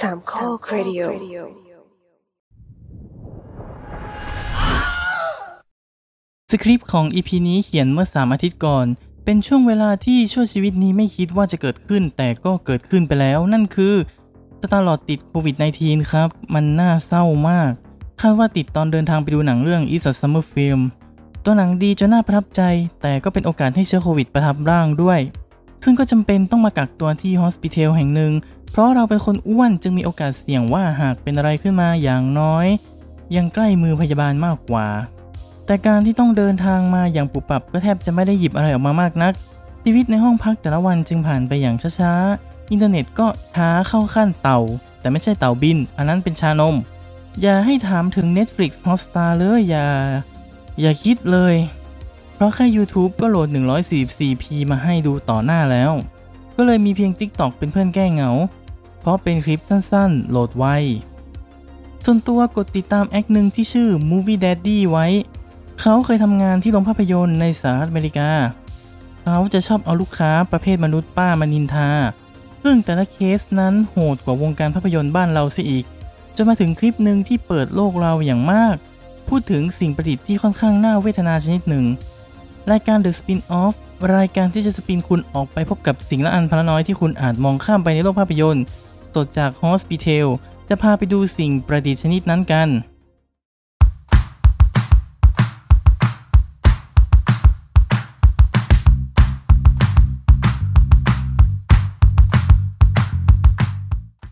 สามข้อครับ audio script ของ EP นี้เขียนเมื่อ3อาทิตย์ก่อน เป็นช่วงเวลาที่ชั่วชีวิตนี้ไม่คิดว่าจะเกิดขึ้น แต่ก็เกิดขึ้นไปแล้วนั่นคือสตาร์ลอดติดโควิด -19 ครับ มันน่าเศร้ามาก คาดว่าติดตอนเดินทางไปดูหนังเรื่อง It's a Summer Film ตัวหนังดีจนน่าประทับใจ แต่ก็เป็นโอกาสให้เชื้อโควิดประทับร่างด้วย ซึ่งก็จำเป็นต้องมากักตัวที่ฮอสพิทลแห่งหนึ่ง เพราะเราเป็นคนอ้วนจึงมีโอกาสเสี่ยงว่าหากเป็นอะไรขึ้นมาอย่างน้อย ยังใกล้มือพยาบาลมากกว่า แต่การที่ต้องเดินทางมาอย่างปุบปับก็แทบจะไม่ได้หยิบอะไรออกมามากนัก ชีวิตในห้องพักแต่ละวันจึงผ่านไปอย่างช้าๆ อินเทอร์เน็ตก็ช้าเข้าขั้นเต่า แต่ไม่ใช่เต่าบิน อันนั้นเป็นชานม อย่าให้ถามถึง Netflix Hotstar เลยอย่า อย่าคิดเลย เพราะแค่ YouTube ก็โหลด 144p มาให้ดูต่อหน้าแล้ว ก็เลยมีเพียง TikTok เป็นเพื่อนแก้เหงา เพราะเป็นคลิปสั้นๆ โหลดไว ส่วนตัวกดติดตามแอคหนึ่งที่ชื่อ Movie Daddy ไว้ เขาเคยทำงานที่โรงภาพยนตร์ในสหรัฐอเมริกา เขาจะชอบเอาลูกค้าประเภทมนุษย์ป้ามานินทา ซึ่งแต่ละเคสนั้นโหดกว่าวงการภาพยนตร์บ้านเราเสียอีก จนมาถึงคลิปหนึ่งที่เปิดโลกเราอย่างมาก พูดถึงสิ่งประดิษฐ์ที่ค่อนข้างน่าเวทนาชนิดหนึ่ง รายการ The Spin-off รายการที่จะสปินคุณออกไปพบกับสิ่งละอันพละน้อยที่คุณอาจมองข้ามไปในโลกภาพยนตร์สดจาก Hospital จะพาไปดูสิ่งประดิษฐ์ชนิดนั้นกัน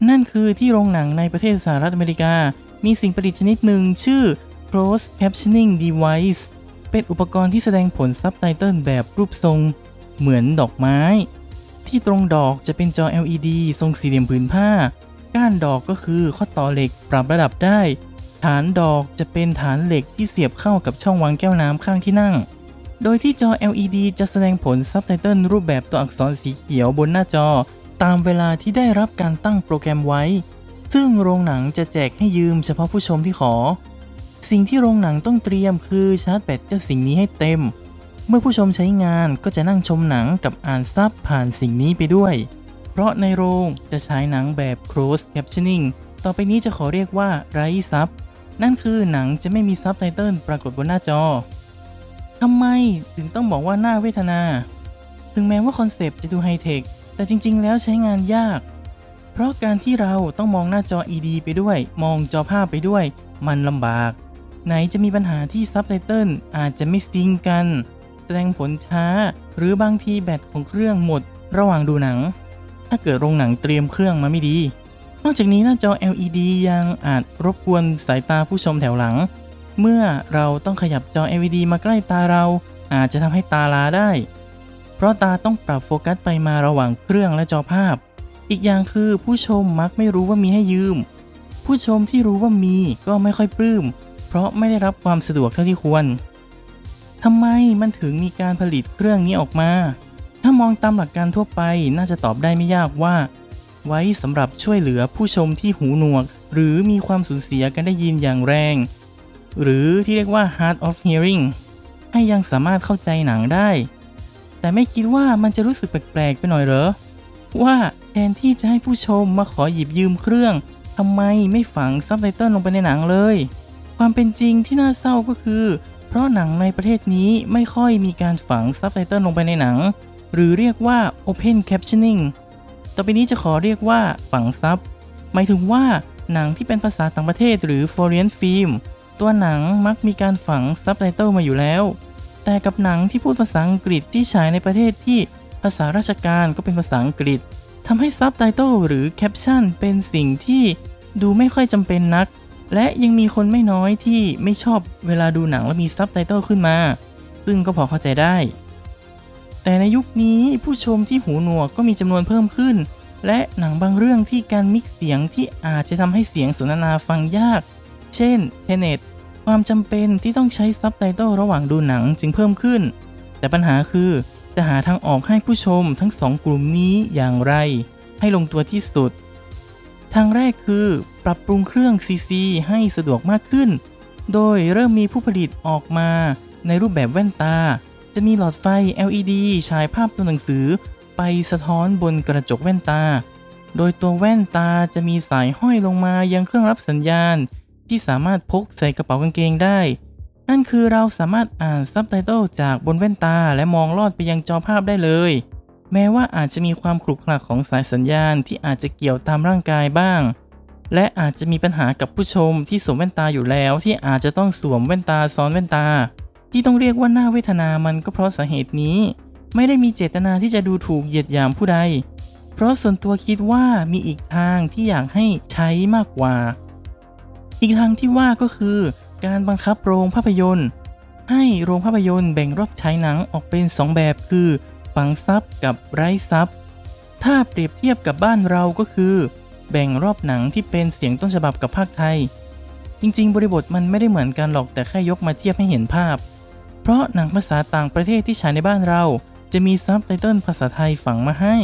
นั่นคือที่โรงหนังในประเทศสหรัฐอเมริกา มีสิ่งประดิษฐ์ชนิดหนึ่งชื่อ Closed Captioning Device เป็นอุปกรณ์ที่แสดงผลซับไตเติลแบบรูปทรง เหมือนดอกไม้ ที่ตรงดอกจะเป็นจอ LED ทรงสี่เหลี่ยมผืนผ้า ก้านดอกก็คือข้อต่อเหล็กปรับระดับได้ ฐานดอกจะเป็นฐานเหล็กที่เสียบเข้ากับช่องวางแก้วน้ำข้างที่นั่ง โดยที่จอ LED จะแสดงผลซับไตเติลรูปแบบตัวอักษรสีเขียวบนหน้าจอ ตามเวลาที่ได้รับการตั้งโปรแกรมไว้ ซึ่งโรงหนังจะแจกให้ยืมเฉพาะผู้ชมที่ขอ สิ่งที่โรงหนังต้องเตรียมคือชาร์จแบตเจ้าสิ่งนี้ให้เต็ม เมื่อผู้ชมใช้งานก็จะนั่งชมหนังกับอ่านซับผ่านสิ่งนี้ไปด้วย เพราะในโรงจะฉายหนังแบบ closed captioning ต่อไปนี้จะขอเรียกว่าไร้ซับนั่นคือหนังจะไม่มีซับไตเติลปรากฏบนหน้าจอทำไมถึงต้องบอกว่าน่าเวทนา ถึงแม้ว่าคอนเซปต์จะดูไฮเทค แต่จริง ๆ แล้วใช้งานยาก เพราะการที่เราต้องมองหน้าจอ ED ไปด้วย มองจอภาพไปด้วย มันลำบาก ไหนจะมีปัญหาที่ซับไตเติลอาจจะไม่ sync กัน แสดงผลช้า หรือบางทีแบตของเครื่องหมดระหว่างดูหนัง ถ้าเกิดโรงหนังเตรียมเครื่องมาไม่ดี นอกจากนี้หน้าจอ LED ยังอาจรบกวนสายตาผู้ชมแถวหลัง เมื่อเราต้องขยับจอ LED มาใกล้ตาเรา อาจจะทำให้ตาลาได้ เพราะตาต้องปรับโฟกัสไปมาระหว่างเครื่องและจอภาพ อีกอย่างคือผู้ชมมักไม่รู้ว่ามีให้ยืม ผู้ชมที่รู้ว่ามีก็ไม่ค่อยปลื้ม เพราะไม่ได้รับความสะดวกเท่าที่ควรทำไมมันถึงมีการผลิตเครื่องนี้ออกมา ถ้ามองตามหลักการทั่วไปน่าจะตอบได้ไม่ยากว่า ไว้สำหรับช่วยเหลือผู้ชมที่หูหนวก หรือมีความสูญเสียการได้ยินอย่างแรง หรือที่เรียกว่า hard of hearing ให้ยังสามารถเข้าใจหนังได้ แต่ไม่คิดว่ามันจะรู้สึกแปลกๆไปหน่อยเหรอ ว่าแทนที่จะให้ผู้ชมมาขอหยิบยืมเครื่องทำไมไม่ฝังซับไตเติลลงไปในหนังเลย ความเป็นจริงที่น่าเศร้าก็คือ เพราะหนังในประเทศนี้ไม่ค่อยมีการฝังซับไตเติลลงไปในหนัง หรือเรียกว่า Open Captioning ต่อไปนี้จะขอเรียกว่าฝังซับหมายถึงว่าหนังที่เป็นภาษาต่างประเทศหรือ Foreign Film ตัวหนังมักมีการฝังซับไตเติลมาอยู่แล้ว แต่กับหนังที่พูดภาษาอังกฤษที่ฉายในประเทศที่ภาษาราชการก็เป็นภาษาอังกฤษทำให้ซับไตเติลหรือแคปชั่นเป็นสิ่งที่ดูไม่ค่อยจำเป็นนัก และยังมีคนไม่น้อยที่ไม่ชอบเวลาดูหนังแล้วมีซับไตเติลขึ้นมา ซึ่งก็พอเข้าใจได้ แต่ในยุคนี้ผู้ชมที่หูหนวกก็มีจำนวนเพิ่มขึ้น และหนังบางเรื่องที่การมิกซ์เสียงที่อาจจะทำให้เสียงสนทนาฟังยาก เช่นเทเนตความจำเป็นที่ต้องใช้ซับไตเติลระหว่างดูหนังจึงเพิ่มขึ้น แต่ปัญหาคือจะหาทางออกให้ผู้ชมทั้งสองกลุ่มนี้อย่างไร ให้ลงตัวที่สุด ทางแรกคือ ปรับปรุงเครื่อง CC ให้สะดวกมากขึ้น โดยเริ่มมีผู้ผลิตออกมาในรูปแบบแว่นตา จะมีหลอดไฟ LED ฉายภาพตัวหนังสือ ไปสะท้อนบนกระจกแว่นตา โดยตัวแว่นตาจะมีสายห้อยลงมายังเครื่องรับสัญญาณ ที่สามารถพกใส่กระเป๋ากางเกงได้ นั่นคือเราสามารถอ่านซับไตเติลจากบนแว่นตาและมองลอดไปยังจอภาพได้เลย แม้ว่าอาจจะมีความขรุขระของสายสัญญาณที่อาจจะเกี่ยวตามร่างกายบ้าง และอาจจะมีปัญหากับผู้ชมที่สวมแว่นตาอยู่แล้วที่อาจจะต้องสวมแว่นตาซ้อนแว่นตา ที่ต้องเรียกว่าหน้าเวทนามันก็เพราะสาเหตุนี้ ไม่ได้มีเจตนาที่จะดูถูกเหยียดหยามผู้ใด เพราะส่วนตัวคิดว่ามีอีกทางที่อยากให้ใช้มากกว่า อีกทางที่ว่าก็คือ การบังคับโรงภาพยนตร์ ให้โรงภาพยนตร์แบ่งรอบฉายหนังออกเป็น 2 แบบคือ ฝังซับกับไร้ซับถ้าเปรียบเทียบกับบ้านเราก็คือ แบ่งรอบหนังที่เป็นเสียงต้นฉบับกับภาคไทย จริงๆ บริบทมันไม่ได้เหมือนกันหรอกแต่แค่ยกมาเทียบให้เห็นภาพ เพราะหนังภาษาต่างประเทศที่ฉายในบ้านเรา จะมีซับไตเติลภาษาไทยฝังมาให้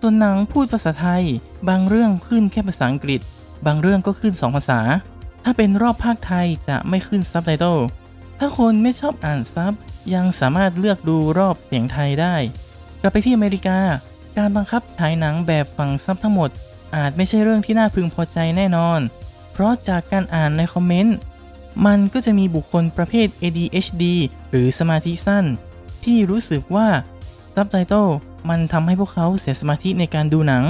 ส่วนหนังพูดภาษาไทย บางเรื่องขึ้นแค่ภาษาอังกฤษ บางเรื่องก็ขึ้น 2 ภาษา ถ้าเป็นรอบภาคไทยจะไม่ขึ้นซับไตเติลถ้าคนไม่ชอบอ่านซับยังสามารถเลือกดูรอบเสียงไทยได้ กลับไปที่อเมริกา การบังคับฉายหนังแบบฝังซับทั้งหมด อาจไม่ใช่เรื่องที่น่าพึงพอใจแน่นอน เพราะจากการอ่านในคอมเมนต์ มันก็จะมีบุคคลประเภท ADHD หรือสมาธิสั้น ที่รู้สึกว่าซับไตเติลมันทำให้พวกเขาเสียสมาธิในการดูหนัง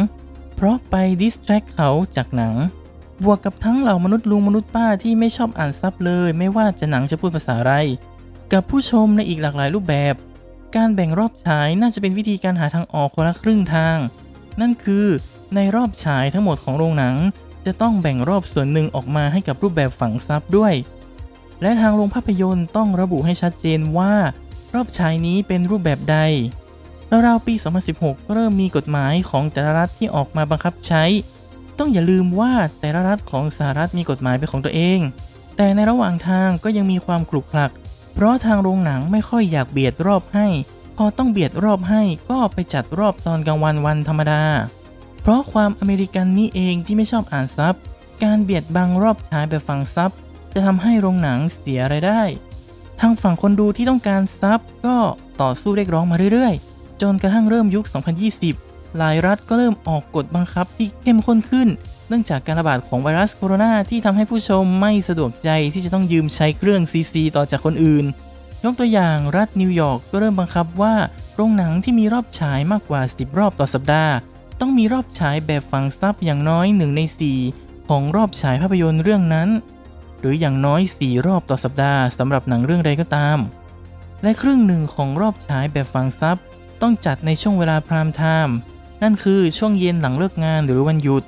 เพราะไปดิสแทรกเขาจากหนัง บวกกับทั้งเหล่ามนุษย์ลุงมนุษย์ป้าที่ไม่ชอบอ่านซับเลย ไม่ว่าจะหนังจะพูดภาษาอะไร กับผู้ชมในอีกหลากหลายรูปแบบ การแบ่งรอบฉายน่าจะเป็นวิธีการหาทางออกคนละครึ่งทาง นั่นคือในรอบฉายทั้งหมดของโรงหนัง จะต้องแบ่งรอบส่วนหนึ่งออกมาให้กับรูปแบบฝังซับด้วย และทางโรงภาพยนตร์ต้องระบุให้ชัดเจนว่า รอบฉายนี้เป็นรูปแบบใดราวๆปี 2016ก็เริ่มมีกฎหมายของแต่ละรัฐที่ออกมาบังคับใช้ ต้องอย่าลืมว่าแต่ละรัฐของสหรัฐมีกฎหมายเป็นของตัวเอง แต่ในระหว่างทางก็ยังมีความคลุกคลัก เพราะทางโรงหนังไม่ค่อยอยากเบียดรอบให้ พอต้องเบียดรอบให้ก็ไปจัดรอบตอนกลางวันวันธรรมดา เพราะความอเมริกันนี่เองที่ไม่ชอบอ่านซับการเบียดบังรอบฉายแบบฟังซับจะทำให้โรงหนังเสียรายได้ ทางฝั่งคนดูที่ต้องการซับก็ต่อสู้เรียกร้องมาเรื่อยๆ จนกระทั่งเริ่มยุค 2020 หลายรัฐก็เริ่มออกกฎบังคับที่เข้มข้นขึ้น เนื่องจากการระบาดของไวรัสโคโรนาที่ทำให้ผู้ชมไม่สะดวกใจที่จะต้องยืมใช้เครื่อง CC ต่อจากคนอื่น ยกตัวอย่างรัฐนิวยอร์กก็เริ่มบังคับว่า โรงหนังที่มีรอบฉายมากกว่า 10 รอบต่อสัปดาห์ ต้องมีรอบฉายแบบฝังซับอย่างน้อย1ใน4 ของรอบฉายภาพยนตร์เรื่องนั้น หรืออย่างน้อย 4 รอบต่อสัปดาห์สำหรับหนังเรื่องใดก็ตาม และครึ่งหนึ่งของรอบฉายแบบฝังซับต้องจัดในช่วงเวลา prime time นั่นคือช่วงเย็นหลังเลิกงานหรือวันหยุด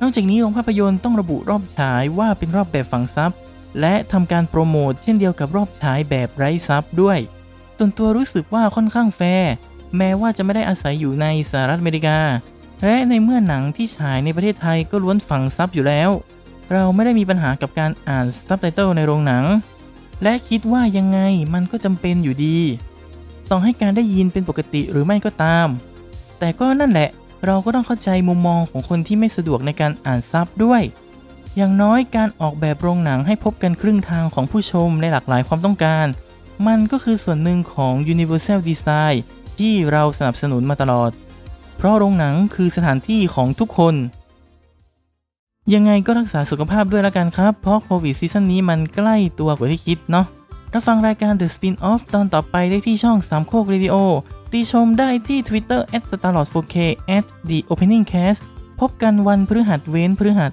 นอกจากนี้โรงภาพยนตร์ต้องระบุรอบฉายว่าเป็นรอบแบบฝังซับ และทำการโปรโมทเช่นเดียวกับรอบฉายแบบไร้ซับด้วย ส่วนตัวรู้สึกว่าค่อนข้างแฟร์แม้ว่าจะไม่ได้อาศัยอยู่ในสหรัฐอเมริกา และในเมื่อหนังที่ฉายในประเทศไทยก็ล้วนฝังซับอยู่แล้ว เราไม่ได้มีปัญหากับการอ่านซับไตเติลในโรงหนัง และคิดว่ายังไงมันก็จำเป็นอยู่ดีต่อให้การได้ยินเป็นปกติหรือไม่ก็ตาม แต่ก็นั่นแหละเราก็ต้องเข้าใจมุมมองของคนที่ไม่สะดวกในการอ่านซับด้วย อย่างน้อยการออกแบบโรงหนังให้พบกันครึ่งทางของผู้ชมในหลากหลายความต้องการ มันก็คือส่วนหนึ่งของ Universal Design ที่เราสนับสนุนมาตลอด เพราะโรงหนังคือสถานที่ของทุกคน ยังไงก็รักษาสุขภาพด้วยละกันครับ เพราะโควิดซีซั่นนี้มันใกล้ตัวกว่าที่คิดเนาะ รับฟังรายการ The Spin-off ตอนต่อไปได้ที่ช่องสามโคกเรดิโอติชมได้ที่ Twitter @starlord4k @the opening cast พบกันวันพฤหัสเว้นพฤหัส